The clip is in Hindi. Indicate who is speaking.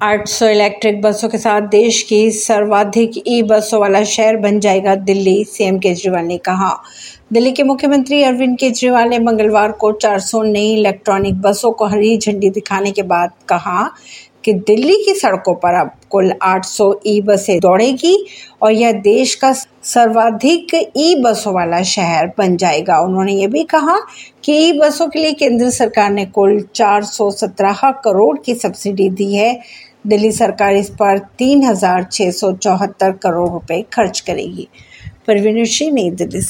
Speaker 1: 800 इलेक्ट्रिक बसों के साथ देश की सर्वाधिक ई बसों वाला शहर बन जाएगा दिल्ली, सीएम केजरीवाल ने कहा। दिल्ली के मुख्यमंत्री अरविंद केजरीवाल ने मंगलवार को 400 नई इलेक्ट्रॉनिक बसों को हरी झंडी दिखाने के बाद कहा कि दिल्ली की सड़कों पर अब कुल 800 ई बसें दौड़ेगी और यह देश का सर्वाधिक ई बसों वाला शहर बन जाएगा। उन्होंने ये भी कहा कि ई बसों के लिए केंद्र सरकार ने कुल 417 करोड़ की सब्सिडी दी है। दिल्ली सरकार इस पर तीन हज़ार छः सौ चौहत्तर करोड़ रुपए खर्च करेगी। परवीन सिंह, नई दिल्ली से।